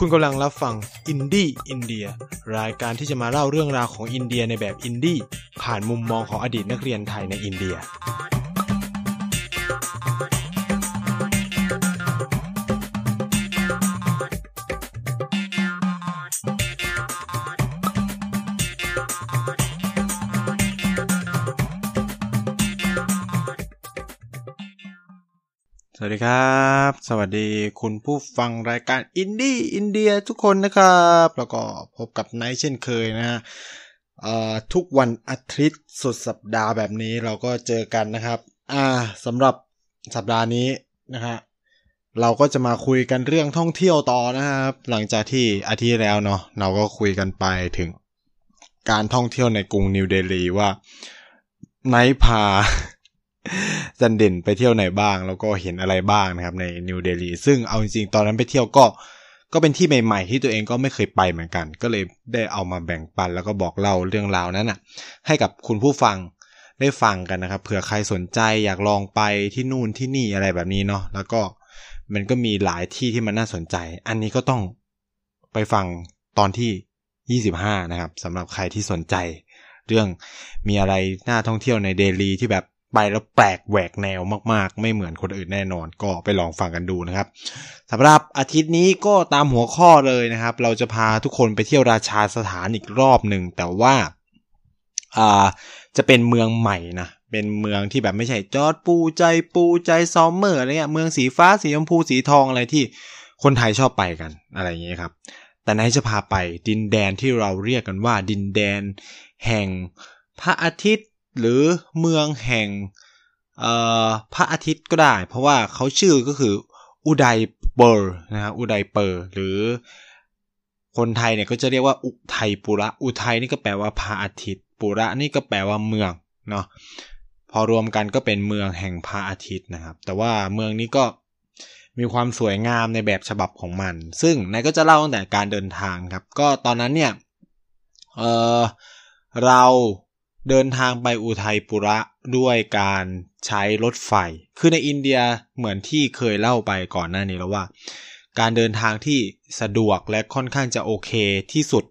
คุณกำลังรับฟังอินดี้อินเดียรายการที่จะมาเล่าเรื่องราวของอินเดียในแบบอินดี้ผ่านมุมมองของอดีตนักเรียนไทยในอินเดีย วัสดีครับ สวัสดีคุณผู้ฟังรายการอินดี้อินเดียทุกคนนะครับ แล้วก็พบกับไนท์เช่นเคยนะฮะทุกวันอาทิตย์สุดสัปดาห์แบบนี้เราก็เจอกันนะครับ อ่าสำหรับสัปดาห์นี้นะฮะเราก็จะมาคุยกันเรื่องท่องเที่ยวต่อนะครับ หลังจากที่อาทิตย์แล้วเนาะเราก็คุยกันไปถึงการท่องเที่ยวในกรุงนิวเดลีว่าไนท์พา จันเด่นไปเที่ยวไหนบ้าง แล้วก็เห็นอะไรบ้างนะครับในนิวเดลีซึ่งเอาจริงๆตอนนั้นไปเที่ยวก็ก็เป็นที่ใหม่ๆที่ตัวเองก็ไม่เคยไปเหมือนกัน ก็เลยได้เอามาแบ่งปันแล้วก็บอกเล่าเรื่องราวนั้นน่ะ ให้กับคุณผู้ฟังได้ฟังกันนะครับเผื่อใครสนใจอยากลองไปที่นู่นที่นี่อะไรแบบนี้เนาะแล้วก็มันก็มีหลายที่ที่มันน่าสนใจ อันนี้ก็ต้องไปฟังตอนที่ 25 นะครับสำหรับใครที่สนใจ เรื่องมีอะไรน่าท่องเที่ยวในเดลีที่แบบ ไปแล้วแปลกแหวกแนวมากๆ ไม่เหมือนคนอื่นแน่นอนก็ไปลองฟังกันดูนะครับสำหรับอาทิตย์นี้ก็ตามหัวข้อเลยนะครับ เราจะพาทุกคนไปเที่ยวราชาสถานอีกรอบหนึ่งแต่ว่าอ่าจะเป็นเมืองใหม่นะเป็นเมืองที่แบบไม่ใช่จอดปูใจปูใจซอมเมอร์อะไรเงี้ยเมืองสีฟ้าสีชมพูสีทองอะไรที่คนไทยชอบไปกันอะไรอย่างเงี้ยครับ แต่นายจะพาไปดินแดนที่เราเรียกกันว่าดินแดนแห่งพระอาทิตย์ หรือเมืองแห่งพระอาทิตย์ก็ได้ เพราะว่าเขาชื่อก็คืออุดัยเปอร์นะครับอุดัยเปอร์หรือคนไทยเนี่ยก็จะเรียกว่าอุทัยปุระ อุทัยนี่ก็แปลว่าพระอาทิตย์ ปุระนี่ก็แปลว่าเมืองเนาะพอรวมกันก็เป็นเมืองแห่งพระอาทิตย์นะครับ แต่ว่าเมืองนี้ก็มีความสวยงามในแบบฉบับของมัน ซึ่งนายก็จะเล่าตั้งแต่การเดินทางครับ ก็ตอนนั้นเนี่ย เออเรา เดินทางไปอุทัยปุระด้วยการใช้รถไฟ คือในอินเดียเหมือนที่เคยเล่าไปก่อนหน้านี้แล้วว่า การเดินทางที่สะดวกและค่อนข้างจะโอเคที่สุด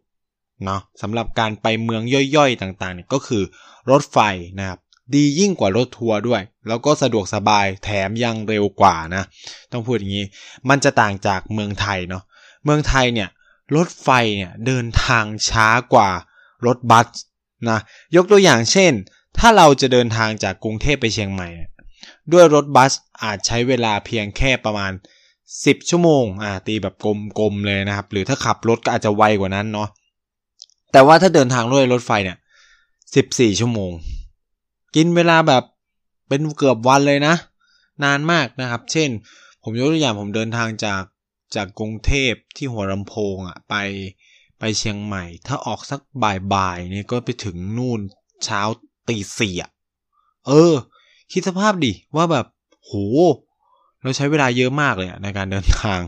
เนาะสำหรับการไปเมืองย่อยๆต่างๆเนี่ยก็คือรถไฟนะครับดียิ่งกว่ารถทัวร์ด้วย แล้วก็สะดวกสบายแถมยังเร็วกว่านะ ต้องพูดอย่างนี้ มันจะต่างจากเมืองไทยเนาะเมืองไทยเนี่ยรถไฟเนี่ยเดินทางช้ากว่ารถบัส นะยกตัวอย่างเช่น ถ้าเราจะเดินทางจากกรุงเทพไปเชียงใหม่ ด้วยรถบัสอาจใช้เวลาเพียงแค่ประมาณ 10 ชั่วโมงอ่าตีแบบกลมๆเลยนะครับ หรือถ้าขับรถก็อาจจะไวกว่านั้นเนาะแต่ว่าถ้าเดินทางด้วยรถไฟเนี่ย 14 ชั่วโมง กินเวลาแบบเป็นเกือบวันเลยนะ นานมากนะครับ เช่น ผมยกตัวอย่างผมเดินทางจากจากกรุงเทพที่หัวลำโพงอะไป ไปเชียงใหม่ ถ้าออกสักบ่ายๆเนี่ยก็ไปถึงนู่นเช้าตีสี่อะ เออ คิดสภาพดิว่าแบบ โห เราใช้เวลาเยอะมากเลยในการเดินทาง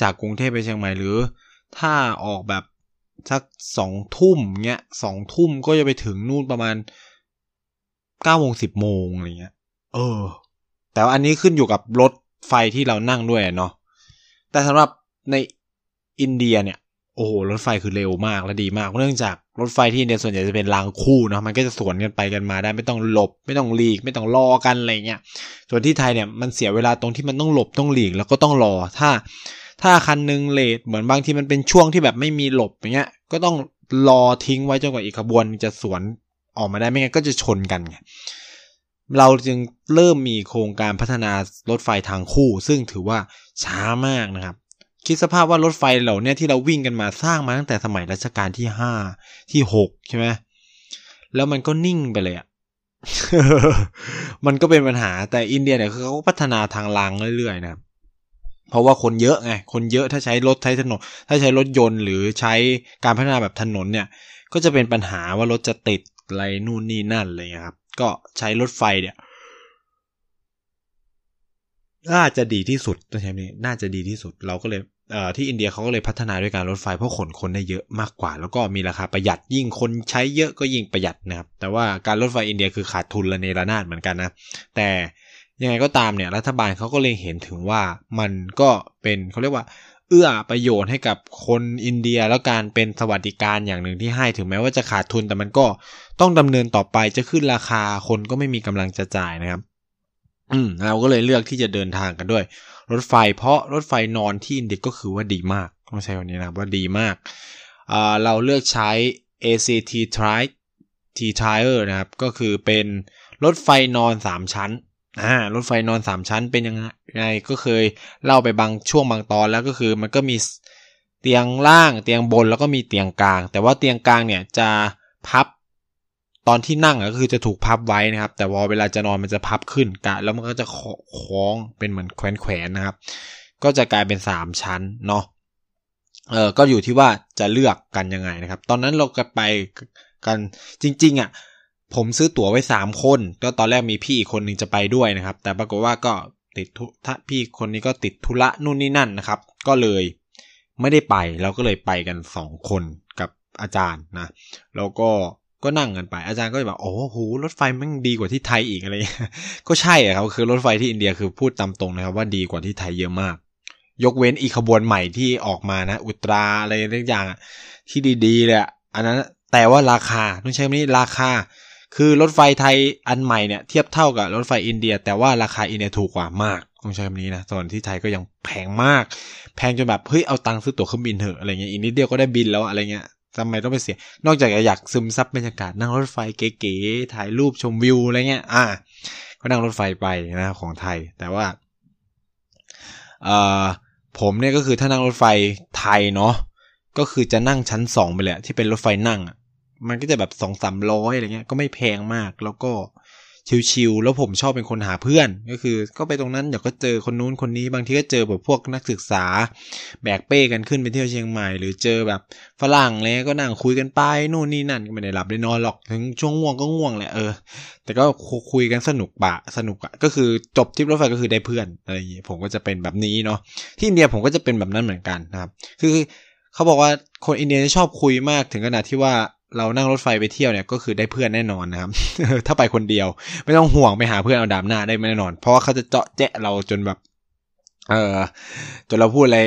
จากกรุงเทพไปเชียงใหม่หรือ ถ้าออกแบบสักสองทุ่มเงี้ยสองทุ่มก็จะไปถึงนู่นประมาณเก้าโมงสิบโมงอะไรเงี้ย เออ แต่อันนี้ขึ้นอยู่กับรถไฟที่เรานั่งด้วยเนาะแต่สำหรับในอินเดียเนี่ย โอ้โหรถไฟคือเร็วมากและดีมากเนื่องจากรถไฟที่อินเดียส่วนใหญ่จะเป็นรางคู่เนาะมันก็จะสวนกันไปกันมาได้ไม่ต้องหลบ ไม่ต้องหลีก ไม่ต้องรอกันอะไรเงี้ยส่วนที่ไทยเนี่ยมันเสียเวลาตรงที่มันต้องหลบต้องหลีกแล้วก็ต้องรอถ้า ถ้าคันนึงเลทเหมือนบางทีมันเป็นช่วงที่แบบไม่มีหลบอย่างเงี้ยก็ต้องรอทิ้งไว้จนกว่าอีกขบวนจะสวนออกมาได้ไม่งั้นก็จะชนกันไงเราจึงเริ่มมีโครงการพัฒนารถไฟทางคู่ ซึ่งถือว่าช้ามากนะครับ คิดสภาพว่ารถไฟเหล่านี้ที่เราวิ่งกันมาสร้างมาตั้งแต่สมัยรัชกาลที่ห้าที่หกใช่ไหมแล้วมันก็นิ่งไปเลยอะมันก็เป็นปัญหาแต่อินเดียเนี่ยคือเขาพัฒนาทางรางเรื่อยๆนะเพราะว่าคนเยอะไงคนเยอะถ้าใช้รถใช้ถนน ถ้าใช้รถยนต์หรือใช้การพัฒนาแบบถนนเนี่ย ก็จะเป็นปัญหาว่ารถจะติดอะไรนู่นนี่นั่นเลยครับ ก็ใช้รถไฟเนี่ยน่าจะดีที่สุดต้องใช้นี้น่าจะดีที่สุดเราก็เลย ที่อินเดียเขาก็เลยพัฒนาด้วยการรถไฟเพราะขนคนได้เยอะมากกว่า แล้วก็มีราคาประหยัดยิ่งคนใช้เยอะก็ยิ่งประหยัดนะครับ แต่ว่าการรถไฟอินเดียคือขาดทุนระเนระนาดเหมือนกันนะ แต่ยังไงก็ตามเนี่ยรัฐบาลเขาก็เลยเห็นถึงว่ามันก็เป็นเขาเรียกว่า เอื้อประโยชน์ให้กับคนอินเดียแล้วการเป็นสวัสดิการอย่างหนึ่งที่ให้ถึงแม้ว่าจะขาดทุนแต่มันก็ต้องดำเนินต่อไปจะขึ้นราคาคนก็ไม่มีกำลังจะจ่ายนะครับ อืมเราก็เลยเลือกที่จะเดินทางกันด้วย รถไฟ เพราะรถไฟนอนที่อินเดียก็คือว่าดีมากต้องใช้วันนี้นะว่าดีมากอ่าเราเลือกใช้ ACT Tri T Tire นะครับ ก็คือเป็นรถไฟนอน 3 ชั้นอ่ารถไฟนอน 3 ชั้นเป็นยังไงก็เคยเล่าไปบางช่วงบางตอนแล้วก็คือมันก็มีเตียงล่างเตียงบนแล้วก็มีเตียงกลาง แต่ว่าเตียงกลางเนี่ยจะพับ ตอนที่นั่งก็คือจะถูกพับไว้นะครับ แต่พอเวลาจะนอนมันจะพับขึ้นกะแล้วมันก็จะคล้องเป็นเหมือนแขวนแขวนะครับ ก็จะกลายเป็น 3 ชั้นเนาะเออก็อยู่ที่ว่าจะเลือกกันยังไงนะครับ ตอนนั้นเราก็ไปกันจริง ๆอะผมซื้อตั๋วไว้สามคน ก็ตอนแรกมีพี่อีกคนหนึ่งจะไปด้วยนะครับ แต่ปรากฏว่าก็ติดทุถ้าพี่คนนี้ก็ติดธุระนู่นนี่นั่นนะครับ ก็เลยไม่ได้ไปเราก็เลยไปกันสองคนกับอาจารย์นะ แล้วก็ ก็นั่งกันไป อาจารย์ก็แบบโอ้โหรถไฟมันดีกว่าที่ไทยอีกอะไรก็ใช่ครับคือรถไฟที่อินเดียคือพูดตามตรงนะครับว่าดีกว่าที่ไทยเยอะมาก ยกเว้นอีกขบวนใหม่ที่ออกมานะ อุตราอะไรทุกอย่างที่ดีๆเลยอันนั้นแต่ว่าราคาต้องใช้คำนี้ราคา คือรถไฟไทยอันใหม่เนี่ยเทียบเท่ากับรถไฟอินเดีย แต่ว่าราคาอินเดียถูกกว่ามากต้องใช้คำนี้นะส่วนที่ไทยก็ยังแพงมาก แพงจนแบบเฮ้ยเอาตังค์ซื้อตั๋วเครื่องบินเถอะอะไรเงี้ยอีกนิดเดียวก็ได้บินแล้วอะไรเงี้ย ทำไมต้องไปเสีย นอกจากอยากซึมซับบรรยากาศนั่งรถไฟเก๋ๆถ่ายรูปชมวิวอะไรเงี้ย อ่า ก็นั่งรถไฟไปนะของไทย แต่ว่าเอ่อผมเนี่ยก็คือถ้านั่งรถไฟไทยเนาะก็คือจะนั่งชั้นสองไปเลยที่เป็นรถไฟนั่งมันก็จะแบบสองสามร้อยอะไรเงี้ยก็ไม่แพงมากแล้วก็ ชิวๆแล้วผมชอบเป็นคนหาเพื่อน ก็คือ ก็ไปตรงนั้นเดี๋ยวก็เจอคนนู้นคนนี้บางทีก็เจอแบบพวกนักศึกษา แบกเป้กันขึ้นไปเที่ยวเชียงใหม่ หรือเจอแบบฝรั่งเลยก็นั่งคุยกันไปนู่นนี่นั่นก็ไม่ได้หลับได้นอนหรอกถึงช่วงง่วงก็ง่วงแหละเออ แต่ก็คุยกันสนุกปะสนุกอะก็คือจบทริปรถไฟก็คือได้เพื่อนอะไรอย่างเงี้ยผมก็จะเป็นแบบนี้เนาะที่อินเดียผมก็จะเป็นแบบนั้นเหมือนกันนะครับ คือเขาบอกว่าคนอินเดียชอบคุยมากถึงขนาดที่ว่า เรานั่งรถไฟไปเที่ยวเนี่ยก็คือได้เพื่อนแน่นอนนะครับ ถ้าไปคนเดียว ไม่ต้องห่วงไปหาเพื่อนเอาดามหน้าได้แน่นอน เพราะว่าเขาจะเจาะแจะเราจนแบบ เออจนเราพูดอะไร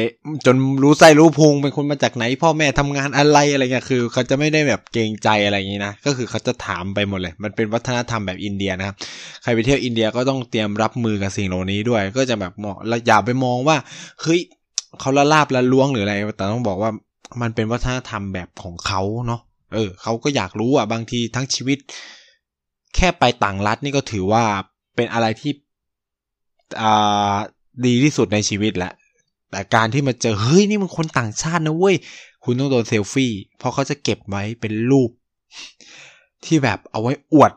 จนรู้ไส้รู้พุงเป็นคนมาจากไหน พ่อแม่ทำงานอะไรอะไรเงี้ยคือ เขาจะไม่ได้แบบเกรงใจอะไรอย่างนี้นะก็คือเขาจะถามไปหมดเลย มันเป็นวัฒนธรรมแบบอินเดียนะครับใครไปเที่ยวอินเดียก็ต้องเตรียมรับมือกับสิ่งเหล่านี้ด้วย ก็จะแบบมองอย่าไปมองว่าเฮ้ยเขาละลาบละล้วงหรืออะไรแต่ต้องบอกว่ามันเป็นวัฒนธรรมแบบของเขาเนาะ เออเขาก็อยากรู้อะบางทีทั้งชีวิต แค่ไปต่างรัฐนี่ก็ถือว่าเป็นอะไรที่อ่าดีที่สุดในชีวิตแหละแต่การที่มาเจอเฮ้ยนี่มันคนต่างชาตินะเว้ยคุณต้องโดนเซลฟี่ เพราะเขาจะเก็บไว้เป็นรูป ที่แบบเอาไว้อวด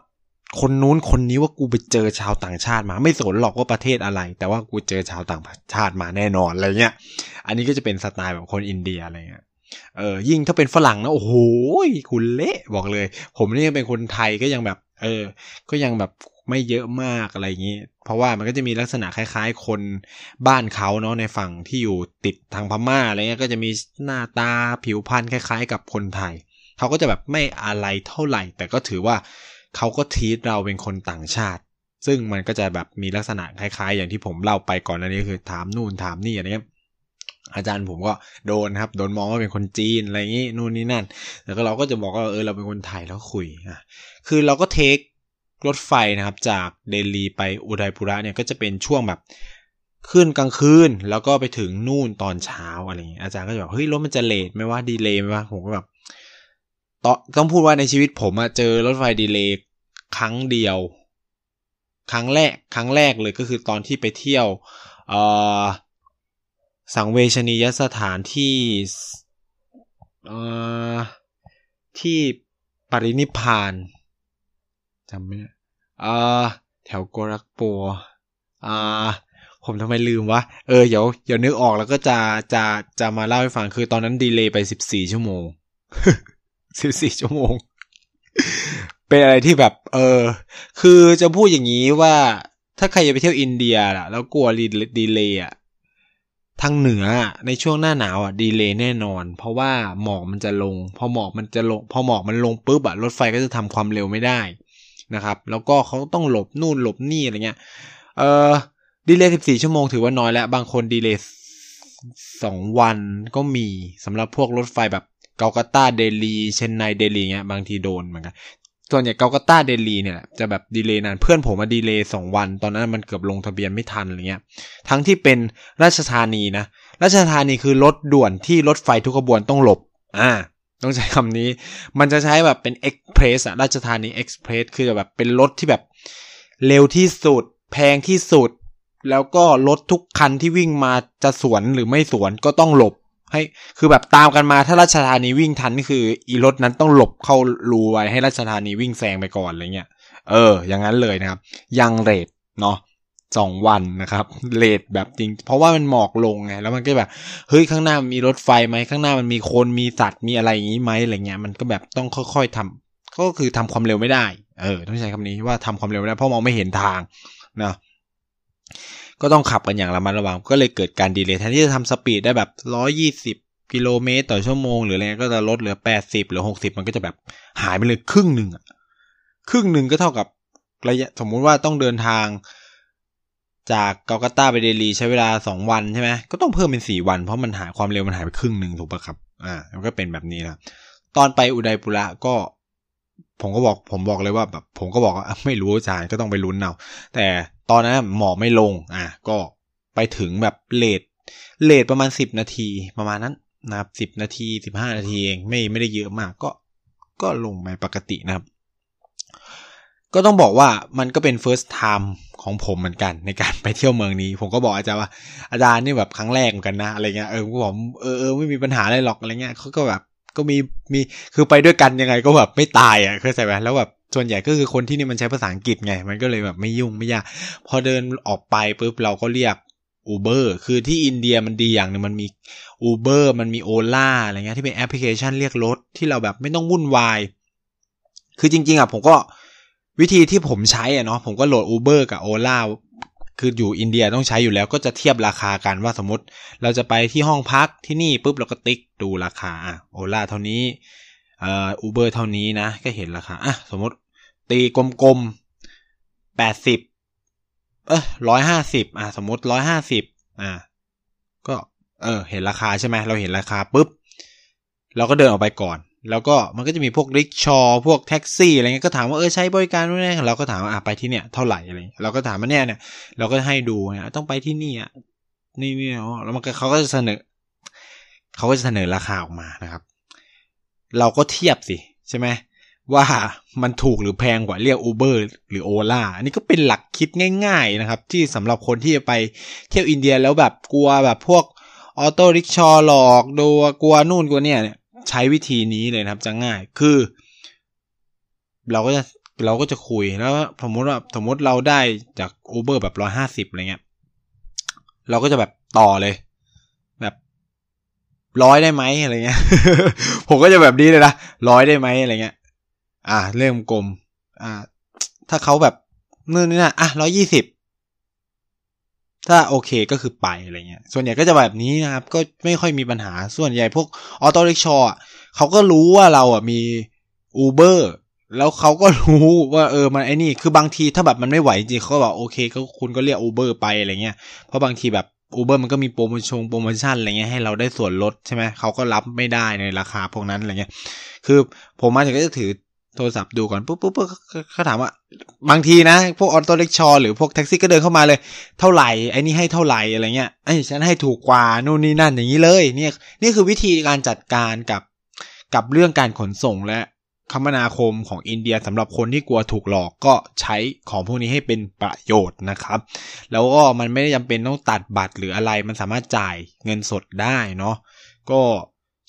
คนนู้นคนนี้ว่ากูไปเจอชาวต่างชาติมา ไม่สนหรอกว่าประเทศอะไร แต่ว่ากูเจอชาวต่างชาติมาแน่นอนอะไรเงี้ย อันนี้ก็จะเป็นสไตล์แบบคนอินเดียอะไรเงี้ย เออยิ่งถ้าเป็นฝรั่งนะโอ้โหคุณเละบอกเลย ผมนี่เป็นคนไทยก็ยังแบบ เออ ก็ยังแบบไม่เยอะมากอะไรอย่างนี้ เพราะว่ามันก็จะมีลักษณะคล้าย ๆ คนบ้านเขาเนาะในฝั่งที่อยู่ติดทางพม่าอะไรเงี้ยก็จะมีหน้าตาผิวพรรณคล้าย ๆ กับคนไทยเขาก็จะแบบไม่อะไรเท่าไหร่ แต่ก็ถือว่าเขาก็ทีตเราเป็นคนต่างชาติ ซึ่งมันก็จะแบบมีลักษณะคล้าย ๆ อย่างที่ผมเล่าไปก่อนหน้านี้คือถามนู่นถามนี่อะไรเงี้ย อาจารย์ผมก็โดนครับ โดนมองว่าเป็นคนจีนอะไรอย่างนี้นู่นนี่นั่น แล้วก็เราก็จะบอกว่าเออเราเป็นคนไทยแล้วคุยอะคือเราก็เทครถไฟนะครับ จากเดลีไปอุดัยปุระเนี่ยก็จะเป็นช่วงแบบขึ้นกลางคืนแล้วก็ไปถึงนู่นตอนเช้าอะไรอย่างนี้อาจารย์ก็จะบอกเฮ้ยรถมันจะเลทไหมว่าดีเลย์ไหมว่าผมก็แบบต้องพูดว่าในชีวิตผมอะเจอรถไฟดีเลย์ครั้งเดียว ครั้งแรกครั้งแรกเลยก็คือตอนที่ไปเที่ยวเอ่อ สังเวชนียสถานที่ที่ปรินิพานจำไม่ได้แถวโกรักปัวผมทำไมลืมวะ เออ เดี๋ยว เดี๋ยวนึกออกแล้วก็จะ จะ จะมาเล่าให้ฟัง คือตอนนั้นดีเลย์ไปสิบสี่ชั่วโมงสิบสี่ชั่วโมง เป็นอะไรที่แบบ เออ คือจะพูดอย่างนี้ว่า ถ้าใครจะไปเที่ยวอินเดียล่ะ แล้วกลัวดีเลย์อะ ทางเหนือในช่วงหน้าหนาวอะดีเลยแน่นอน เพราะว่าหมอกมันจะลง พอหมอกมันจะลง พอหมอกมันลงปุ๊บอะรถไฟก็จะทำความเร็วไม่ได้นะครับ แล้วก็เขาต้องหลบนู่นหลบนี่อะไรเงี้ยเออ delay สิบสี่ชั่วโมงถือว่าน้อยแล้ว บางคน delay สองวันก็มีสำหรับพวกรถไฟแบบโกลกาตาเดลี เชนไนเดลีเงี้ยบางทีโดนเหมือนกัน ส่วนใหญ่โกลกาตาเดลีเนี่ยจะแบบ delay นานเพื่อนผมมา delay สองวัน ตอนนั้นมันเกือบลงทะเบียนไม่ทันอะไรเงี้ย ทั้งที่เป็นราชธานีนะ ราชธานีคือรถด่วนที่รถไฟทุกขบวนต้องหลบ อ่า ต้องใช้คำนี้ มันจะใช้แบบเป็น express อะราชธานี express คือแบบเป็นรถที่แบบเร็วที่สุด แพงที่สุด แล้วก็รถทุกคันที่วิ่งมาจะสวนหรือไม่สวนก็ต้องหลบ ให้คือแบบตามกันมาถ้าราชธานีวิ่งทันนี่คือ อีรถนั้นต้องหลบเข้ารูไว้ให้ราชธานีวิ่งแซงไปก่อนอะไรเงี้ยเออ อย่างนั้นเลยนะครับ ยัง late เนาะสองวันนะครับ late แบบจริง เพราะว่ามันหมอกลงไงแล้วมันก็แบบเฮ้ยข้างหน้ามีรถไฟไหมข้างหน้ามันมีคนมีสัตว์มีอะไรอย่างนี้ไหมอะไรเงี้ยมันก็แบบต้องค่อย ๆทำก็คือทำความเร็วไม่ได้ เออ ต้องใช้คำนี้ว่าทำความเร็วไม่ได้เพราะมองไม่เห็นทางนะ ก็ต้องขับกันอย่างระมัดระวัง ก็เลยเกิดการดีเลย์แทนที่จะทำสปีดได้แบบร้อยี่สิบกิโลเมตรต่อชั่วโมง หรืออะไรก็จะลดเหลือแปดสิบหรือหกสิบมันก็จะแบบหายไปเลยครึ่งหนึ่งอะครึ่งหนึ่งก็เท่ากับระยะสมมุติว่าต้องเดินทางจากเกาลกาตาไปเดลีใช้เวลาสองวันใช่ไหมก็ต้องเพิ่มเป็นสี่วันเพราะมันหายความเร็วมันหายไปครึ่งหนึ่งถูกปะครับอ่ามันก็เป็นแบบนี้นะตอนไปอุดัยปุระก็ ผมก็บอก ผมบอกเลยว่าแบบ ผมก็บอกว่าไม่รู้อาจารย์ก็ต้องไปลุ้นเอาแต่ ตอนนั้นหมอไม่ลง อะ ก็ไปถึงแบบเลทเลทประมาณสิบนาทีประมาณนั้นนะครับสิบนาทีสิบห้านาทีเองไม่ไม่ได้เยอะมากก็ก็ลงไปปกตินะครับ ก็ต้องบอกว่ามันก็เป็น first time ของผมเหมือนกัน ในการไปเที่ยวเมืองนี้ ผมก็บอกอาจารย์ว่า อาจารย์นี่แบบครั้งแรกเหมือนกันนะอะไรเงี้ยเออผมบอกเออเออไม่มีปัญหาอะไรหรอกอะไรเงี้ยเขาก็แบบก็มีมีคือไปด้วยกันยังไงก็แบบไม่ตายอะเข้าใจไหมแล้วแบบส่วนใหญ่ก็คือคนที่นี่มันใช้ภาษาอังกฤษไง มันก็เลยแบบไม่ยุ่งไม่ยาก พอเดินออกไปปุ๊บเราก็เรียกอูเบอร์คือที่อินเดียมันดีอย่างหนึ่งมันมีอูเบอร์มันมีโอล่าอะไรเงี้ยที่เป็นแอปพลิเคชันเรียกรถที่เราแบบไม่ต้องวุ่นวาย คือจริง ๆอะผมก็วิธีที่ผมใช้อะเนาะผมก็โหลด Uber กับ Ola คืออยู่อินเดียต้องใช้อยู่แล้วก็จะเทียบราคากันว่าสมมติ เราจะไปที่ห้องพักที่นี่ปุ๊บเราก็ติ๊กดูราคา Ola เท่านี้ Uber เท่านี้นะ ก็เห็นราคาอะสมมติตีกลมๆแปดสิบเออร้อยห้าสิบอะสมมติร้อยห้าสิบอะก็เออเห็นราคาใช่ไหมเราเห็นราคาปุ๊บ เราก็เดินออกไปก่อน แล้วก็มันก็จะมีพวกริกชอพวกแท็กซี่อะไรเงี้ยก็ถามว่าเออใช้บริการนู่นนี่เราก็ถามว่าอะไปที่เนี่ยเท่าไหร่อะไรเราก็ถามว่าเนี่ยเนี่ยเราก็ให้ดูเนี่ยต้องไปที่นี่อะนี่นี่เนาะแล้วมันเขาก็จะเสนอเขาก็จะเสนอราคาออกมานะครับ เราก็เทียบสิใช่ไหมว่ามันถูกหรือแพงกว่าเรียก Uber หรือ Ola อันนี้ก็เป็นหลักคิดง่ายๆนะครับ ที่สำหรับคนที่จะไปเที่ยวอินเดียแล้วแบบกลัวแบบพวกออโต้ริกชอหลอกดูกลัวนู่นกลัวเนี่ยใช้วิธีนี้เลยนะครับจะง่ายคือ เราก็จะเราก็จะคุยแล้วสมมติว่าสมมติเราได้จาก Uber แบบร้อยห้าสิบอะไรเงี้ย เราก็จะแบบต่อเลย ร้อยได้ไหมอะไรเงี้ย ผมก็จะแบบนี้เลยนะร้อยได้ไหมอะไรเงี้ย อ่าเรื่องกลม อ่า ถ้าเขาแบบนู่นนี่นะอะร้อยยี่สิบถ้าโอเคก็คือไปอะไรเงี้ย ส่วนใหญ่ก็จะแบบนี้นะครับ ก็ไม่ค่อยมีปัญหา ส่วนใหญ่พวก auto rickshaw เขาก็รู้ว่าเราอะมี Uber แล้วเขาก็รู้ว่าเออมันไอ้นี่คือบางทีถ้าแบบมันไม่ไหวจริงเขาบอกโอเคก็คุณก็เรียก Uber ไปอะไรเงี้ยเพราะบางทีแบบ Uber มันก็มีโปรโมชั่นโปรโมชั่นอะไรเงี้ยให้เราได้ส่วนลดใช่ไหมเขาก็รับไม่ได้ในราคาพวกนั้นอะไรเงี้ย คือผมมาถึงก็จะถือโทรศัพท์ดูก่อนปุ๊บปุ๊บปุ๊บเขาถามว่า บางทีนะ พวกออโต้เล็กชอหรือพวกแท็กซี่ก็เดินเข้ามาเลย เท่าไหร่ไอ้นี่ให้เท่าไหร่อะไรเงี้ยไอ้ฉันให้ถูกกว่านู่นนี่นั่นอย่างนี้เลย เนี่ยนี่คือวิธีการจัดการกับกับเรื่องการขนส่งและ คมนาคมของอินเดียสำหรับคนที่กลัวถูกหลอกก็ใช้ของพวกนี้ให้เป็นประโยชน์นะครับ แล้วก็มันไม่ได้จำเป็นต้องตัดบัตรหรืออะไร มันสามารถจ่ายเงินสดได้เนาะก็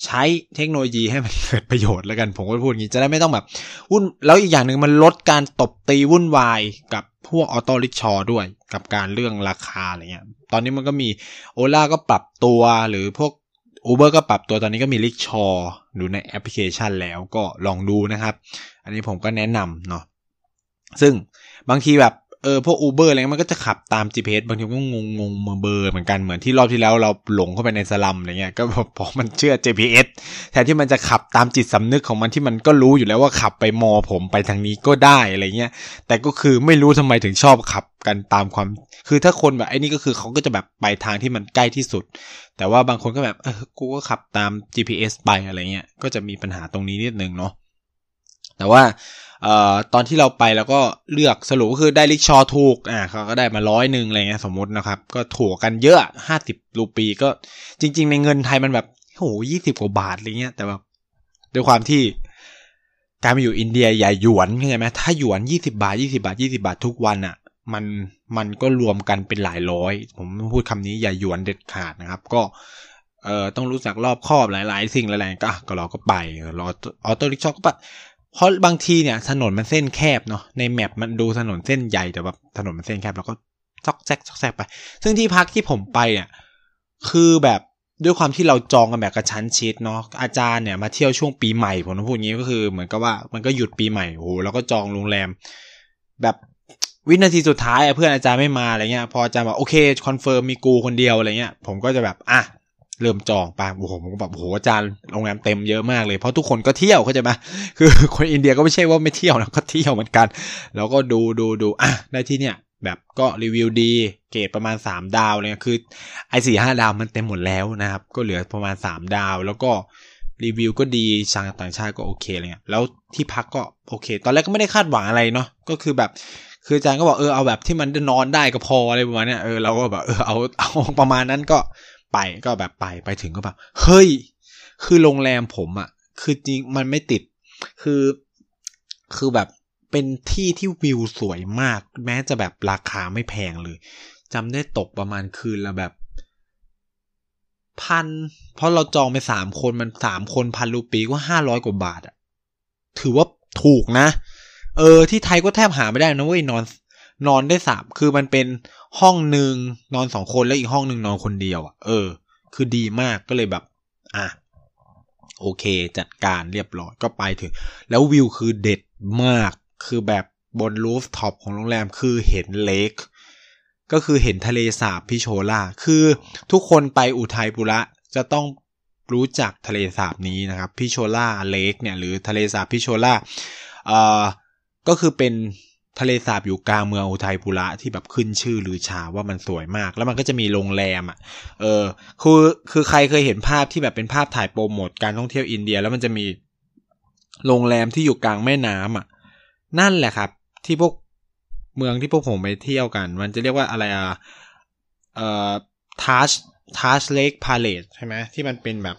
ใช้เทคโนโลยีให้มันเกิดประโยชน์แล้วกันผมก็พูดอย่างนี้จะได้ไม่ต้องแบบวุ่นแล้วอีกอย่างหนึ่งมันลดการตบตีวุ่นวายกับพวก auto rickshaw ด้วยกับการเรื่องราคาอะไรเงี้ย ตอนนี้มันก็มี Ola ก็ปรับตัวหรือพวก Uber ก็ปรับตัวตอนนี้ก็มี rickshaw ดูในแอปพลิเคชันแล้วก็ลองดูนะครับ อันนี้ผมก็แนะนำเนาะซึ่งบางทีแบบ เออพวก Uber อะไรมันก็จะขับตาม GPS บางทีก็งงงวยเบอร์เหมือนกันเหมือนที่รอบที่แล้วเราหลงเข้าไปในสลัมอะไรเงี้ยก็พอมันเชื่อ GPS แทนที่มันจะขับตามจิตสำนึกของมันที่มันก็รู้อยู่แล้วว่าขับไปมอผมไปทางนี้ก็ได้อะไรเงี้ยแต่ก็คือไม่รู้ทำไมถึงชอบขับกันตามความ คือถ้าคนแบบไอ้นี่ก็คือเขาก็จะแบบไปทางที่มันใกล้ที่สุด แต่ว่าบางคนก็แบบเออกูก็ขับตาม GPS ไปอะไรเงี้ยก็จะมีปัญหาตรงนี้นิดนึงเนาะแต่ว่า เอ่อตอนที่เราไปแล้วก็เลือกสรุปก็คือได้ลิกชอถูกอ่าเขาก็ได้มาร้อยหนึ่งอะไรเงี้ยสมมตินะครับ ก็ถูกกันเยอะห้าสิบรูปีก็จริง ๆ ในเงินไทยมันแบบโหยี่สิบกว่าบาทอะไรเงี้ยแต่แบบด้วยความที่การมาอยู่อินเดียใหญ่หยวนเข้าใจไหมถ้าหยวนยี่สิบาทยี่สิบาทยี่สิบาททุกวันอะ่ะ มันมันก็รวมกันเป็นหลายร้อย ผมพูดคำนี้อย่าหยวนเด็ดขาดนะครับ ก็เอ่อต้องรู้จักรอบครอบหลาย ๆ สิ่งหลายๆก็ก็เราก็ไปรอออโต้ริกชอก็ไป เพราะบางทีเนี่ยถนนมันเส้นแคบเนาะในแมปมันดูถนนเส้นใหญ่แต่แบบถนนมันเส้นแคบแล้วก็ซอกแซกซอกแซกไป ซึ่งที่พักที่ผมไปเนี่ยคือแบบด้วยความที่เราจองกันแบบกระชั้นชิดเนาะอาจารย์เนี่ยมาเที่ยวช่วงปีใหม่ผมต้องพูดงี้ก็คือ เหมือนกับว่ามันก็หยุดปีใหม่โอ้แล้วก็จองโรงแรม แบบวินาทีสุดท้ายเพื่อนอาจารย์ไม่มาอะไรเงี้ย พออาจารย์บอกโอเค confirm มีกูคนเดียวอะไรเงี้ยผมก็จะแบบอะ เริ่มจองไปโอ้โหผมก็แบบโอ้โหอาจารย์โรงแรมเต็มเยอะมากเลยเพราะทุกคนก็เที่ยวเข้าใจไหมคือคนอินเดียก็ไม่ใช่ว่าไม่เที่ยวนะก็เที่ยวเหมือนกัน แล้วก็ดูดูดูอะได้ที่เนี่ยแบบก็รีวิวดี เกรดประมาณ 3 ดาวเลยคือไอ้สี่ห้าดาวมันเต็มหมดแล้วนะครับ ก็เหลือประมาณ 3 ดาว แล้วก็รีวิวก็ดีชางต่างชาติก็โอเคเงี้ยแล้วที่พักก็โอเค ตอนแรกก็ไม่ได้คาดหวังอะไรเนาะก็คือแบบคืออาจารย์ก็บอกเออเอาแบบที่มันนอนได้ก็พออะไรประมาณเนี้ยเออเราก็แบบเออเอาเอาประมาณนั้นก็ ไปก็แบบไปไปถึงก็แบบเฮ้ย คือโรงแรมผมอะ่ะ คือจริงมันไม่ติด คือคือแบบเป็นที่ที่วิวสวยมาก แม้จะแบบราคาไม่แพงเลยจำได้ตกประมาณคืนละแบบพันเพราะเราจองไปสามคนมันสามคนพันรูปีก็ห้าร้อยกว่าบาทอะถือว่าถูกนะ เออ ที่ไทยก็แทบหาไม่ได้นะเว้ยนอน นอนได้สามคือมันเป็นห้องหนึ่งนอนสองคนแล้วอีกห้องหนึ่งนอนคนเดียวอะเออ คือดีมากก็เลยแบบ อะโอเค จัดการเรียบร้อยก็ไปถึง แล้ววิวคือเด็ดมาก คือแบบบน rooftop ของโรงแรมคือเห็น lake ก็คือเห็นทะเลสาบพิโชล่าคือทุกคนไปอุทัยปุระจะต้องรู้จักทะเลสาบนี้นะครับ Pichola Lake เนี่ยหรือทะเลสาบพิโชล่าเอ่อก็คือเป็น ทะเลสาบอยู่กลางเมืองอุทัยปุระที่แบบขึ้นชื่อลือชาว่ามันสวยมาก แล้วมันก็จะมีโรงแรมอะ เออ คือคือใครเคยเห็นภาพที่แบบเป็นภาพถ่ายโปรโมทการท่องเที่ยวอินเดีย แล้วมันจะมีโรงแรมที่อยู่กลางแม่น้ำอะ นั่นแหละครับ ที่พวกเมืองที่พวกผมไปเที่ยวกัน มันจะเรียกว่าอะไรอะเอ่อทัชทัชเลกพาเลตใช่ไหมที่มันเป็นแบบ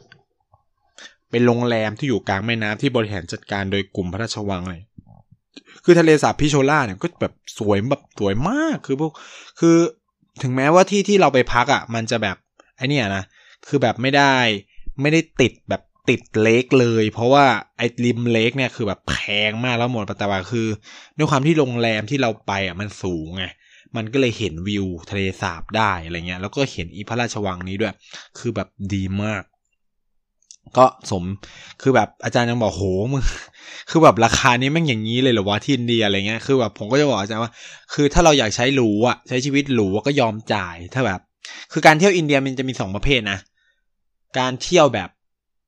เป็นโรงแรมที่อยู่กลางแม่น้ำที่บริหารจัดการโดยกลุ่มพระราชวังเลย คือทะเลสาบพิโชล่าเนี่ยก็แบบสวยแบบสวยมากคือพวกคือถึงแม้ว่าที่ที่เราไปพักอะ่ะ มันจะแบบไอเนี่ยนะคือแบบไม่ได้ไม่ได้ติดแบบติดเลกเลย เพราะว่าไอ้ริมเลกเนี่ยคือแบบแพงมากแล้วหมดแต่ว่าคือด้วยความที่โรงแรมที่เราไปอะมันสูงไงมันก็เลยเห็นวิวทะเลสาบได้อะไรเงี้ยแล้วก็เห็นอีพระราชวังนี้ด้วย คือแบบดีมาก ก็สมคือแบบอาจารย์ยังบอกโหมึงคือแบบราคานี้แม่งอย่างนี้เลยเหรอวะที่อินเดียอะไรเงี้ยคือแบบผมก็จะบอกอาจารย์ว่า คือถ้าเราอยากใช้หรูอะใช้ชีวิตหรูก็ยอมจ่ายถ้าแบบ คือการเที่ยวอินเดียมันจะมีสองประเภทนะการเที่ยวแบบ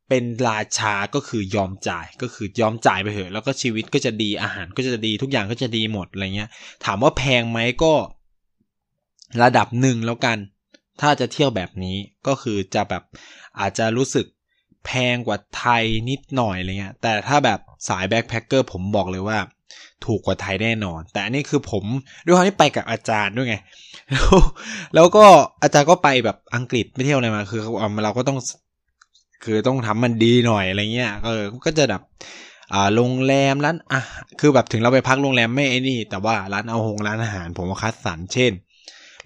เป็นราชาก็คือยอมจ่ายก็คือยอมจ่ายไปเถอะแล้วก็ชีวิตก็จะดีอาหารก็จะดีทุกอย่างก็จะดีหมดอะไรเงี้ย ถามว่าแพงไหมก็ระดับหนึ่งแล้วกัน ถ้าจะเที่ยวแบบนี้ก็คือจะแบบอาจจะรู้สึก แพงกว่าไทยนิดหน่อยอะไรเงี้ย แต่ถ้าแบบสายแบ็คแพคเกอร์ผมบอกเลยว่า ถูกกว่าไทยแน่นอน แต่อันนี้คือผมด้วยความที่ไปกับอาจารย์ด้วยไง แล้วแล้วก็อาจารย์ก็ไปแบบอังกฤษไม่เที่ยวอะไรมา คือเราก็ต้อง คือต้องทำมันดีหน่อยอะไรเงี้ย เออ ก็จะแบบอ่าโรงแรมร้านอะคือแบบถึงเราไปพักโรงแรมไม่ไอ้นี่ แต่ว่าร้านเอาหงร้านอาหาร ผมก็คัดสรรเช่น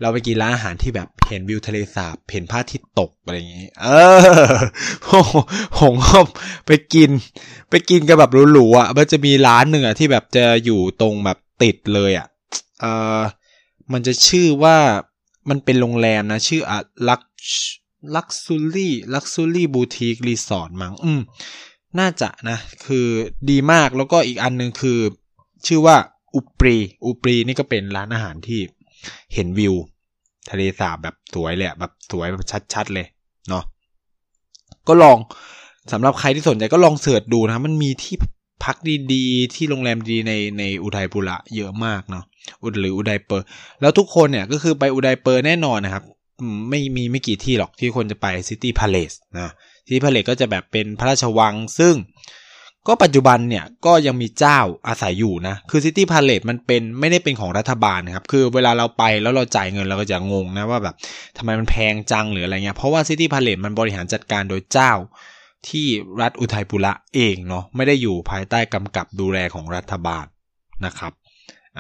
เราไปกินร้านอาหารที่แบบเห็นวิวทะเลสาบเห็นพระอาทิตย์ตกอะไรอย่างนี้ เออผมก็ไปกิน ไปกินกันแบบหรูๆอะ มันจะมีร้านหนึ่งอะที่แบบจะอยู่ตรงแบบติดเลยอะ เออมันจะชื่อว่ามันเป็นโรงแรมนะ ชื่ออะลัก luxury luxury boutique resort มั้งอืมน่าจะนะ คือดีมากแล้วก็อีกอันหนึ่งคือ ชื่อว่าอุปรีอุปรีนี่ก็เป็นร้านอาหารที่ เห็นวิว ทะเลสาบแบบสวยเลยแบบสวยแบบชัด ๆ เลยเนาะก็ลองสำหรับใครที่สนใจก็ลอง search ดูนะมันมีที่พักดีๆ ที่โรงแรมดีในในอุทัยปุระเยอะมากเนาะอุดหรือ Udaipur แล้วทุกคนเนี่ยก็คือไป Udaipur แน่นอนนะครับ ไม่มีไม่กี่ที่หรอกที่คนจะไป City Palace นะ City Palace ก็จะแบบเป็นพระราชวังซึ่ง ก็ปัจจุบันเนี่ยก็ยังมีเจ้าอาศัยอยู่นะ คือ City Palace มันเป็นไม่ได้เป็นของรัฐบาลนะครับ คือเวลาเราไปแล้วเราจ่ายเงินเราก็จะงงนะว่าแบบทำไมมันแพงจังหรืออะไรเงี้ย เพราะว่า City Palace มันบริหารจัดการโดยเจ้าที่รัฐอุทัยปุระเองเนาะไม่ได้อยู่ภายใต้กำกับดูแลของรัฐบาลนะครับ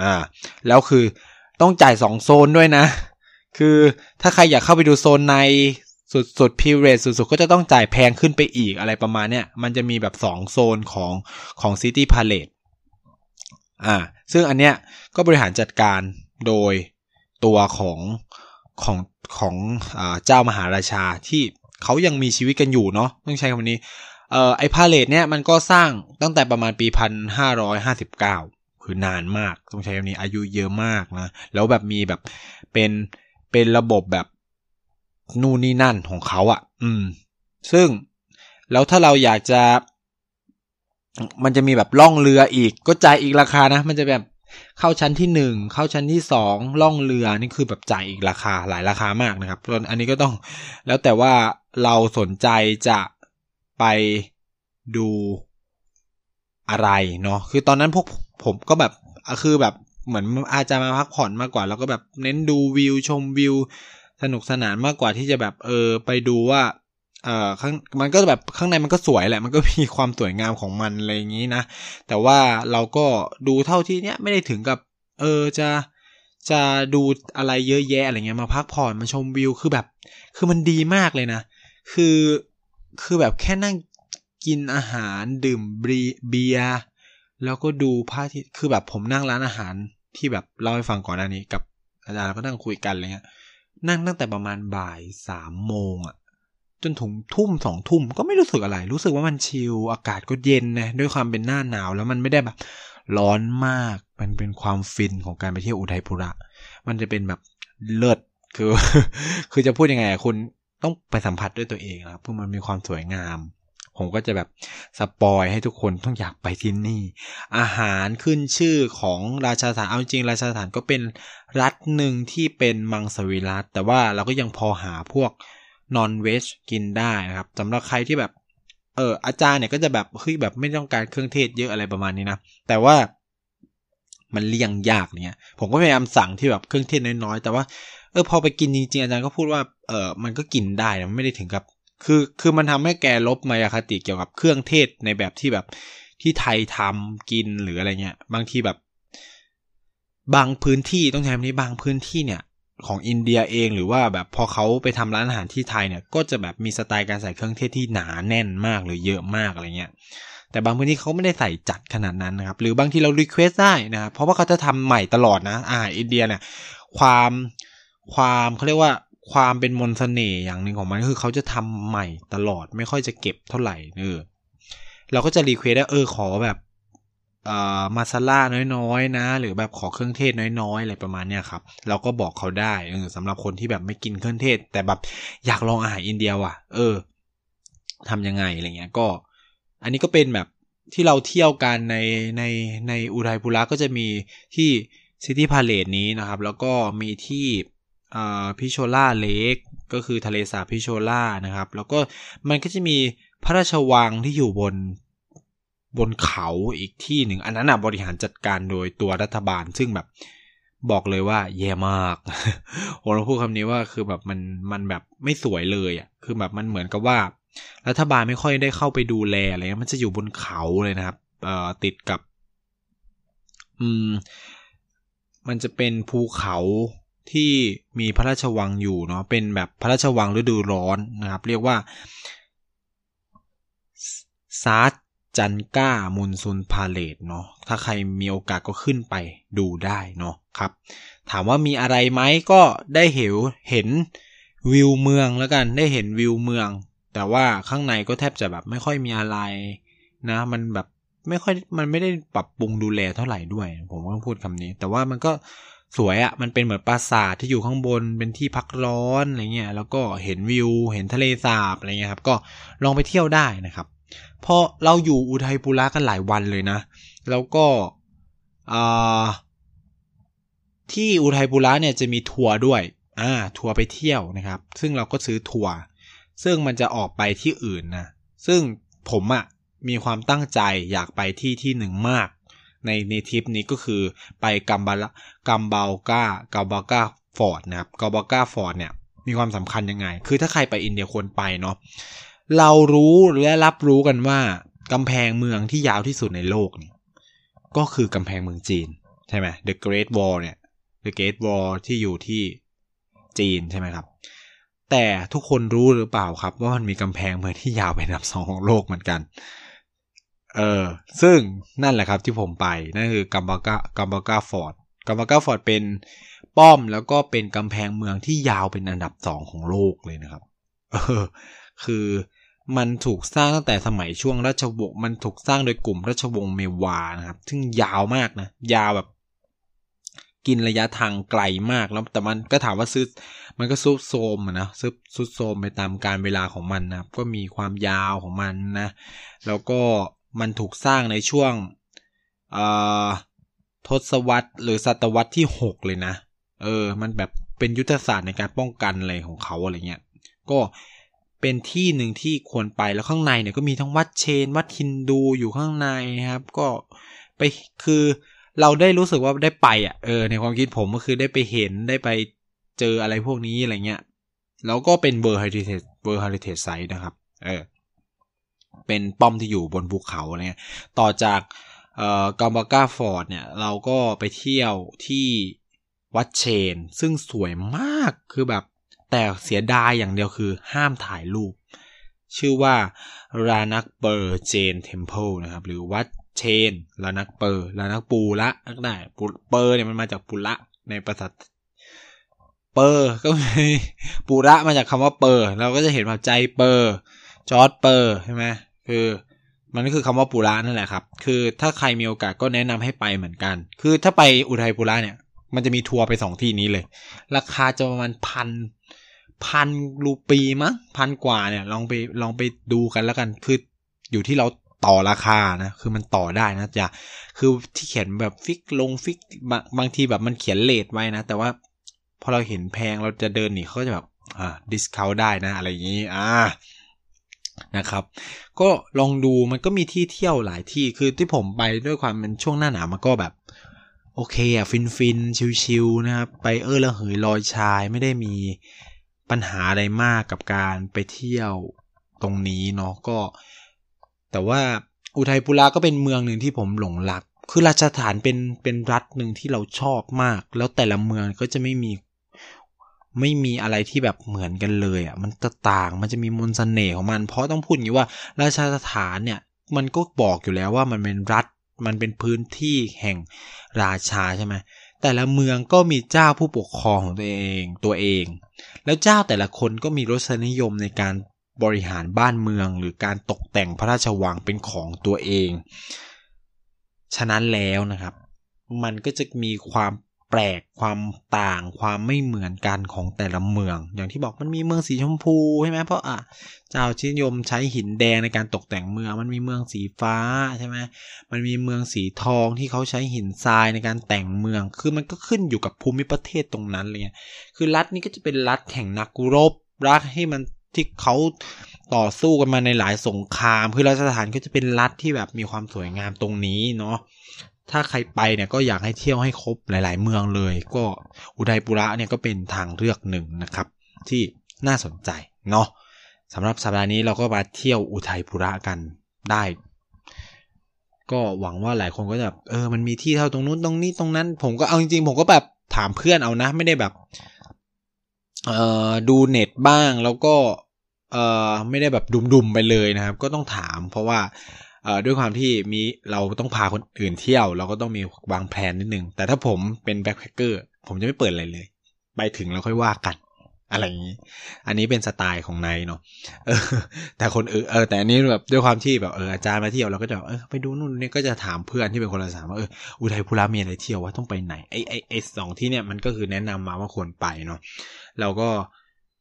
อ่าแล้วคือต้องจ่ายสองโซนด้วยนะ คือถ้าใครอยากเข้าไปดูโซนใน สุดสุด palace สุดๆ ก็จะต้องจ่ายแพงขึ้นไปอีกอะไรประมาณเนี้ยมันจะมีแบบสองโซนของของ City Palace อ่า ซึ่งอันเนี้ยก็บริหารจัดการโดยตัวของของของเจ้ามหาราชาที่เขายังมีชีวิตกันอยู่เนาะต้องใช้คำนี้เอ่อไอ palace เนี่ยมันก็สร้างตั้งแต่ประมาณปีพันห้าร้อยห้าสิบเก้าคือนานมากต้องใช้คำนี้อายุเยอะมากนะ แล้วแบบมีแบบเป็นเป็นระบบแบบ นู่นนี่นั่นของเขาอะ่ะ อืม ซึ่งแล้วถ้าเราอยากจะ มันจะมีแบบล่องเรืออีก ก็จ่ายอีกราคานะ มันจะแบบเข้าชั้นที่หนึ่งเข้าชั้นที่สองล่องเรือนี่คือแบบจ่ายอีกราคาหลายราคามากนะครับอันนี้ก็ต้อง แล้วแต่ว่าเราสนใจจะไปดูอะไรเนาะคือตอนนั้นพวกผมก็แบบคือแบบเหมือนอาจจะมาพักผ่อนมากกว่า แล้วก็แบบเน้นดูวิวชมวิว สนุกสนานมากกว่าที่จะแบบเออไปดูว่าเออข้างมันก็แบบข้างในมันก็สวยแหละ มันก็มีความสวยงามของมันอะไรอย่างนี้นะ แต่ว่าเราก็ดูเท่าที่เนี้ยไม่ได้ถึงกับ เออจะจะดูอะไรเยอะแยะอะไรเงี้ยมาพักผ่อนมาชมวิวคือแบบ คือมันดีมากเลยนะ คือคือแบบแค่นั่งกินอาหารดื่มเบียร์แล้วก็ดูพระอาทิตย์คือแบบผมนั่งร้านอาหารที่แบบเล่าให้ฟังก่อนหน้านี้กับอาจารย์ก็นั่งคุยกันอะไรเงี้ย นั่งตั้งแต่ประมาณบ่ายสามโมงอะจนถึงทุ่มสองทุ่มก็ไม่รู้สึกอะไร รู้สึกว่ามันชิลอากาศก็เย็นนะด้วยความเป็นหน้าหนาวแล้วมันไม่ได้แบบ ร้อนมากมันเป็นความฟินของการไปเที่ยวอุทัยพุระ มันจะเป็นแบบเลิศคือ คือจะพูดยังไงคุณต้องไปสัมผัสด้วยตัวเองนะเพราะมันมีความสวยงาม ผมก็จะแบบสปอยให้ทุกคนต้องอยากไปที่นี่ อาหารขึ้นชื่อของราชาสถานเอาจริงราชาสถานก็เป็นรัฐหนึ่งที่เป็นมังสวิรัฐแต่ว่าเราก็ยังพอหาพวกนอนเวจกินได้นะครับสำหรับใครที่แบบเอออาจารย์เนี่ยก็จะแบบเฮ้ยแบบไม่ต้องการเครื่องเทศเยอะอะไรประมาณนี้นะแต่ว่ามันเลี่ยงยากเนี่ยผมก็พยายามสั่งที่แบบเครื่องเทศน้อยๆแต่ว่าเออพอไปกินจริงๆอาจารย์ก็พูดว่าเออมันก็กินได้มันไม่ได้ถึงกับ คือคือมันทำให้แกลบมายาคติเกี่ยวกับเครื่องเทศในแบบที่แบบที่ไทยทำกินหรืออะไรเงี้ย บางทีแบบ บางพื้นที่ต้องใช้คำนี้บางพื้นที่เนี่ย ของอินเดียเองหรือว่าแบบพอเขาไปทำร้านอาหารที่ไทยเนี่ย ก็จะแบบมีสไตล์การใส่เครื่องเทศที่หนาแน่นมากหรือเยอะมากอะไรเงี้ยแต่บางพื้นที่เขาไม่ได้ใส่จัดขนาดนั้นนะครับ หรือบางที่เรา request ได้นะครับเพราะว่าเขาจะทำใหม่ตลอดนะอาหารอินเดียเนี่ยความความเขาเรียกว่า ความเป็นมนต์เสน่ห์อย่างหนึ่งของมันคือเขาจะทำใหม่ตลอดไม่ค่อยจะเก็บเท่าไหร่เออเราก็จะ request ได้เออขอแบบมาซาล่าน้อยๆนะ หรือแบบขอเครื่องเทศน้อยๆอะไรประมาณเนี้ยครับ เราก็บอกเขาได้เออสำหรับคนที่แบบไม่กินเครื่องเทศ แต่แบบอยากลองอาหารอินเดียว่ะ เออทำยังไงอะไรเงี้ยก็ อันนี้ก็เป็นแบบที่เราเที่ยวกันในในในอุทัยปุระก็จะมีที่ City Palace นี้นะครับ แล้วก็มีที่ พิโชล่าเลกก็คือทะเลสาบพิโชล่านะครับ แล้วก็มันก็จะมีพระราชวังที่อยู่บนบนเขาอีกที่หนึ่ง อันนั้นอะบริหารจัดการโดยตัวรัฐบาล ซึ่งแบบบอกเลยว่าแย่มากผมต้องพูดคำนี้ว่าคือแบบมันมันแบบไม่สวยเลยอะคือแบบมันเหมือนกับว่า รัฐบาลไม่ค่อยได้เข้าไปดูแลอะไรเงี้ยมันจะอยู่บนเขาเลยนะครับเอ่อติดกับ อืม มันจะเป็นภูเขา ที่มีพระราชวังอยู่เนาะเป็นแบบพระราชวังฤดูร้อนนะครับ เรียกว่าซาร์จันก้ามุนซุนพาเลตเนาะถ้าใครมีโอกาสก็ขึ้นไปดูได้เนาะครับ ถามว่ามีอะไรไหมก็ได้เห็นเห็นวิวเมืองแล้วกันได้เห็นวิวเมือง แต่ว่าข้างในก็แทบจะแบบไม่ค่อยมีอะไรนะ มันแบบไม่ค่อยมันไม่ได้ปรับปรุงดูแลเท่าไหร่ด้วย ผมก็ต้องพูดคำนี้ แต่ว่ามันก็ สวยอะ่ะมันเป็นเหมือนปราสาทที่อยู่ข้างบนเป็นที่พักร้อนอะไรเงี้ยแล้วก็เห็นวิว เห็นทะเลสาบอะไรเงี้ยครับ ก็ลองไปเที่ยวได้นะครับพอเราอยู่อุทัยปุระกันหลายวันเลยนะ แล้วก็ที่อุทัยปุระเนี่ยจะมีทัวร์ด้วยอ่าทัวร์ไปเที่ยวนะครับ ซึ่งเราก็ซื้อทัวร์ซึ่งมันจะออกไปที่อื่นนะซึ่งผมอะ่ะมีความตั้งใจอยากไปที่ที่หนึ่งมาก ในในทริปนี้ก็คือไปกัมบาลกัมเบาก้า Kumbhalgarh Fort นะครับ Kumbhalgarh Fort เนี่ยมีความสำคัญยังไง คือถ้าใครไปอินเดียควรไปเนาะเรารู้และรับรู้กันว่ากำแพงเมืองที่ยาวที่สุดในโลกเนี่ยก็คือกำแพงเมืองจีนใช่ไหม The Great Wall เนี่ย The Great Wall ที่อยู่ที่จีนใช่ไหมครับ แต่ทุกคนรู้หรือเปล่าครับ ว่ามันมีกำแพงเมืองที่ยาวเป็นอันดับสองของโลกเหมือนกัน เออ ซึ่งนั่นแหละครับที่ผมไป นั่นคือกัมบากากัมบากาฟอร์ดกัมบากาฟอร์ดเป็นป้อมแล้วก็เป็นกำแพงเมืองที่ยาวเป็นอันดับสองของโลกเลยนะครับ เออ คือมันถูกสร้างตั้งแต่สมัยช่วงราชวงศ์มันถูกสร้างโดยกลุ่มราชวงศ์เมวานะครับ ซึ่งยาวมากนะ ยาวแบบกินระยะทางไกลมากแล้วแต่มันก็ถามว่าซื้อมันก็ซุดโซมนะซุดซุดโซมไปตามการเวลาของมันนะก็มีความยาวของมันนะ แล้วก็ มันถูกสร้างในช่วงทศวรรษหรือศตวรรษที่หกเลยนะ เออ มันแบบเป็นยุทธศาสตร์ในการป้องกันอะไรของเขาอะไรเงี้ย ก็เป็นที่หนึ่งที่ควรไปแล้วข้างในเนี่ยก็มีทั้งวัดเชน วัดฮินดูอยู่ข้างในนะครับ ก็ไปคือเราได้รู้สึกว่าได้ไปอะเออในความคิดผมก็คือได้ไปเห็นได้ไปเจออะไรพวกนี้อะไรเงี้ยแล้วก็เป็นเบอร์เฮริเทจเบอร์เฮริเทจไซต์นะครับ เออ เป็นป้อมที่อยู่บนภูเขาอะไรเงี้ยต่อจากเอ่อกาบากาฟอร์ดเนี่ยเราก็ไปเที่ยวที่วัดเชน ซึ่งสวยมากคือแบบแต่เสียดายอย่างเดียวคือห้ามถ่ายรูป ชื่อว่ารานักเปอร์ Jain Temple นะครับหรือวัดเชนรานักเปอร์รานักปูละก็ได้เปอร์เนี่ยมันมาจากปุละในภาษาเปอร์ก็ปูระมาจากคำว่าเปอร์ เราก็จะเห็นว่าใจเปอร์จอร์ดเปอร์ใช่ไหม คือมันก็คือคำว่าปูระนั่นแหละครับ คือถ้าใครมีโอกาสก็แนะนำให้ไปเหมือนกัน คือถ้าไปอุทัยปูระเนี่ย มันจะมีทัวร์ไปสองที่นี้เลย ราคาจะประมาณพันพันรูปีมั้งพันกว่าเนี่ย ลองไปลองไปดูกันแล้วกัน คืออยู่ที่เราต่อราคานะ คือมันต่อได้นะจะคือที่เขียนแบบ fix ลง fix บางบางทีแบบมันเขียน rate ไว้นะ แต่ว่าพอเราเห็นแพงเราจะเดินหนีเขาจะแบบอ่า discount ได้นะ อะไรอย่างนี้ อ่า นะครับ ก็ลองดูมันก็มีที่เที่ยวหลายที่คือที่ผมไปด้วยความเป็นช่วงหน้าหนาวมันก็แบบ โอเคอะฟินฟินชิวๆนะครับ ไปเออละเหยลอยชายไม่ได้มีปัญหาอะไรมากกับการไปเที่ยวตรงนี้เนาะก็ แต่ว่าอุทัยปุระก็เป็นเมืองหนึ่งที่ผมหลงรัก คือราชฐานเป็นเป็นรัฐหนึ่งที่เราชอบมาก แล้วแต่ละเมืองก็จะไม่มี ไม่มีอะไรที่แบบเหมือนกันเลยอะมันต่างมันจะมีมนสเสน่ห์ของมัน เพราะต้องพูดอย่างนี้ว่าราชสถานเนี่ยมันก็บอกอยู่แล้วว่ามันเป็นรัฐมันเป็นพื้นที่แห่งราชาใช่ไหมแต่ละเมืองก็มีเจ้าผู้ปกครองของตัวเองตัวเอง แล้วเจ้าแต่ละคนก็มีรสนิยมในการบริหารบ้านเมือง หรือการตกแต่งพระราชวังเป็นของตัวเอง ฉะนั้นแล้วนะครับ มันก็จะมีความ แปลกความต่างความไม่เหมือนกันของแต่ละเมือง อย่างที่บอกมันมีเมืองสีชมพูใช่ไหมเพราะอะเจ้าชินยมใช้หินแดงในการตกแต่งเมือง มันมีเมืองสีฟ้าใช่ไหมมันมีเมืองสีทองที่เขาใช้หินทรายในการแต่งเมือง คือมันก็ขึ้นอยู่กับภูมิประเทศตรงนั้นเลยคือรัฐนี้ก็จะเป็นรัฐแห่งนักรบรัฐให้มันที่เขาต่อสู้กันมาในหลายสงคราม คือรัฐสถานก็จะเป็นรัฐที่แบบมีความสวยงามตรงนี้เนาะ ถ้าใครไปเนี่ยก็อยากให้เที่ยวให้ครบหลาย ๆ เมืองเลย ก็อุทัยปุระเนี่ยก็เป็นทางเลือกหนึ่งนะครับ ที่น่าสนใจเนาะสำหรับสัปดาห์นี้เราก็มาเที่ยวอุทัยปุระกันได้ ก็หวังว่าหลายคนก็จะเออมันมีที่เท่าตรงนู้นตรงนี้ตรงนั้น ผมก็เอาจริงๆผมก็แบบถามเพื่อนเอานะ ไม่ได้แบบเอ่อดูเน็ตบ้างแล้วก็เอ่อไม่ได้แบบดุมๆไปเลยนะครับ ก็ต้องถาม เพราะว่า ด้วยความที่มีเราต้องพาคนอื่นเที่ยว เราก็ต้องมีวางแผนนิดนึง แต่ถ้าผมเป็นแบ็คแพคเกอร์ผมจะไม่เปิดอะไรเลย ไปถึงแล้วค่อยว่ากันอะไรอย่างนี้ อันนี้เป็นสไตล์ของไนเนาะเออ แต่คนเออเออ แต่อันนี้แบบด้วยความที่แบบเอออาจารย์มาเที่ยวเราก็จะเออไปดูนู่นนี่ก็จะถามเพื่อนที่เป็นคนละสามว่าเอออุทัยพุระมีอะไรเที่ยวว่าต้องไปไหนไอไอไอสองที่เนี่ยมันก็คือแนะนำมาว่าควรไปเนาะเราก็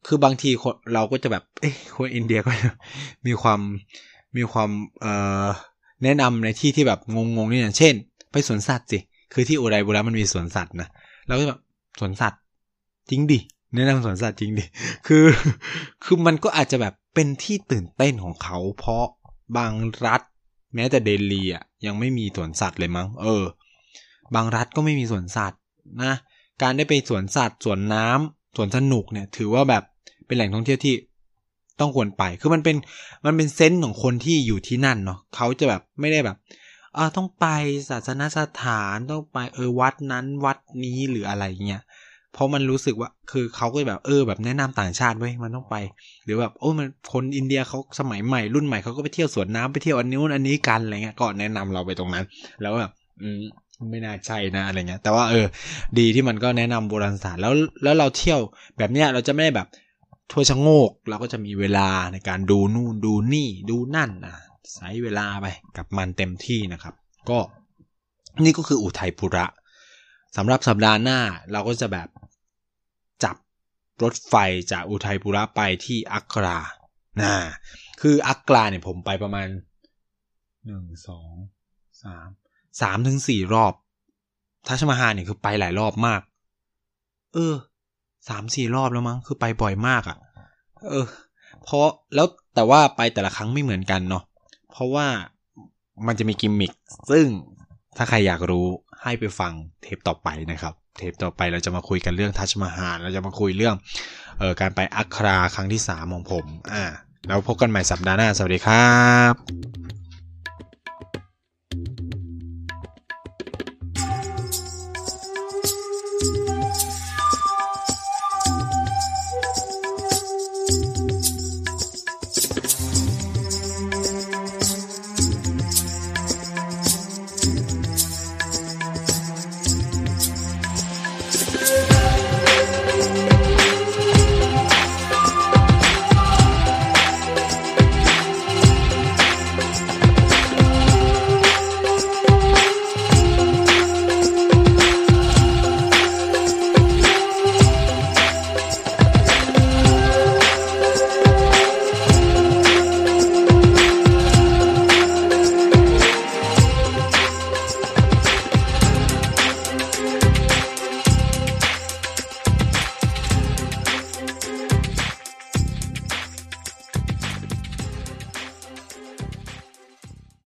คือบางทีคนเราก็จะแบบเอ้คนอินเดียก็มีความ มีความเอ่อแนะนำในที่ที่แบบงงๆนี่อย่างเช่น ไปสวนสัตว์สิคือที่อุไรบุระมันมีสวนสัตว์นะเราก็แบบสวนสัตว์จริงดิแนะนำสวนสัตว์จริงดิคือ คือมันก็อาจจะแบบเป็นที่ตื่นเต้นของเขา เพราะบางรัฐ แม้แต่เดลีอะยังไม่มีสวนสัตว์เลยมั้ง เออ บางรัฐก็ไม่มีสวนสัตว์นะการได้ไปสวนสัตว์สวนน้ำสวนสนุกเนี่ย ถือว่าแบบเป็นแหล่งท่องเที่ยวที่ ต้องควรไป คือมันเป็นมันเป็นเซนส์ของคนที่อยู่ที่นั่นเนาะเขาจะแบบไม่ได้แบบเออต้องไปศาสนสถานต้องไปเออวัดนั้นวัดนี้หรืออะไรเงี้ยเพราะมันรู้สึกว่าคือเขาก็แบบเออแบบแนะนำต่างชาติไว้มันต้องไป หรือแบบโอ้มันคนอินเดียเขาสมัยใหม่รุ่นใหม่เขาก็ไปเที่ยวสวนน้ำไปเที่ยวอันนู้นอันนี้กันอะไรเงี้ยก็แนะนำเราไปตรงนั้น แล้วแบบอืมไม่น่าใช่นะอะไรเงี้ย แต่ว่าเออ ดีที่มันก็แนะนำโบราณสถานแล้วแล้วเราเที่ยวแบบเนี้ยเราจะไม่ได้แบบ ทัวชะโงกเราก็จะมีเวลาในการดูนู่นดูนี่ดูนั่นอะใช้เวลาไปกับมันเต็มที่นะครับ ก็นี่ก็คืออุทัยปุระสำหรับสัปดาห์หน้าเราก็จะแบบจับรถไฟจากอุทัยปุระไปที่อักรานะคืออักราเนี่ยผมไปประมาณหนึ่งสองสามสามถึงสี่รอบทัชมาฮาเนี่ยคือไปหลายรอบมาก เออ สามสี่รอบแล้วมั้งคือไปบ่อยมากอะ่ะ เออ เพราะแล้วแต่ว่าไปแต่ละครั้งไม่เหมือนกันเนาะเพราะว่ามันจะมีกิมมิคซึ่งถ้าใครอยากรู้ให้ไปฟังเทปต่อไปนะครับ เทปต่อไปเราจะมาคุยกันเรื่องทัชมาฮาลเราจะมาคุยเรื่องเอ่อการไปอัคราครั้งที่สามของผม อ่า แล้วพบกันใหม่สัปดาห์หน้า สวัสดีครับ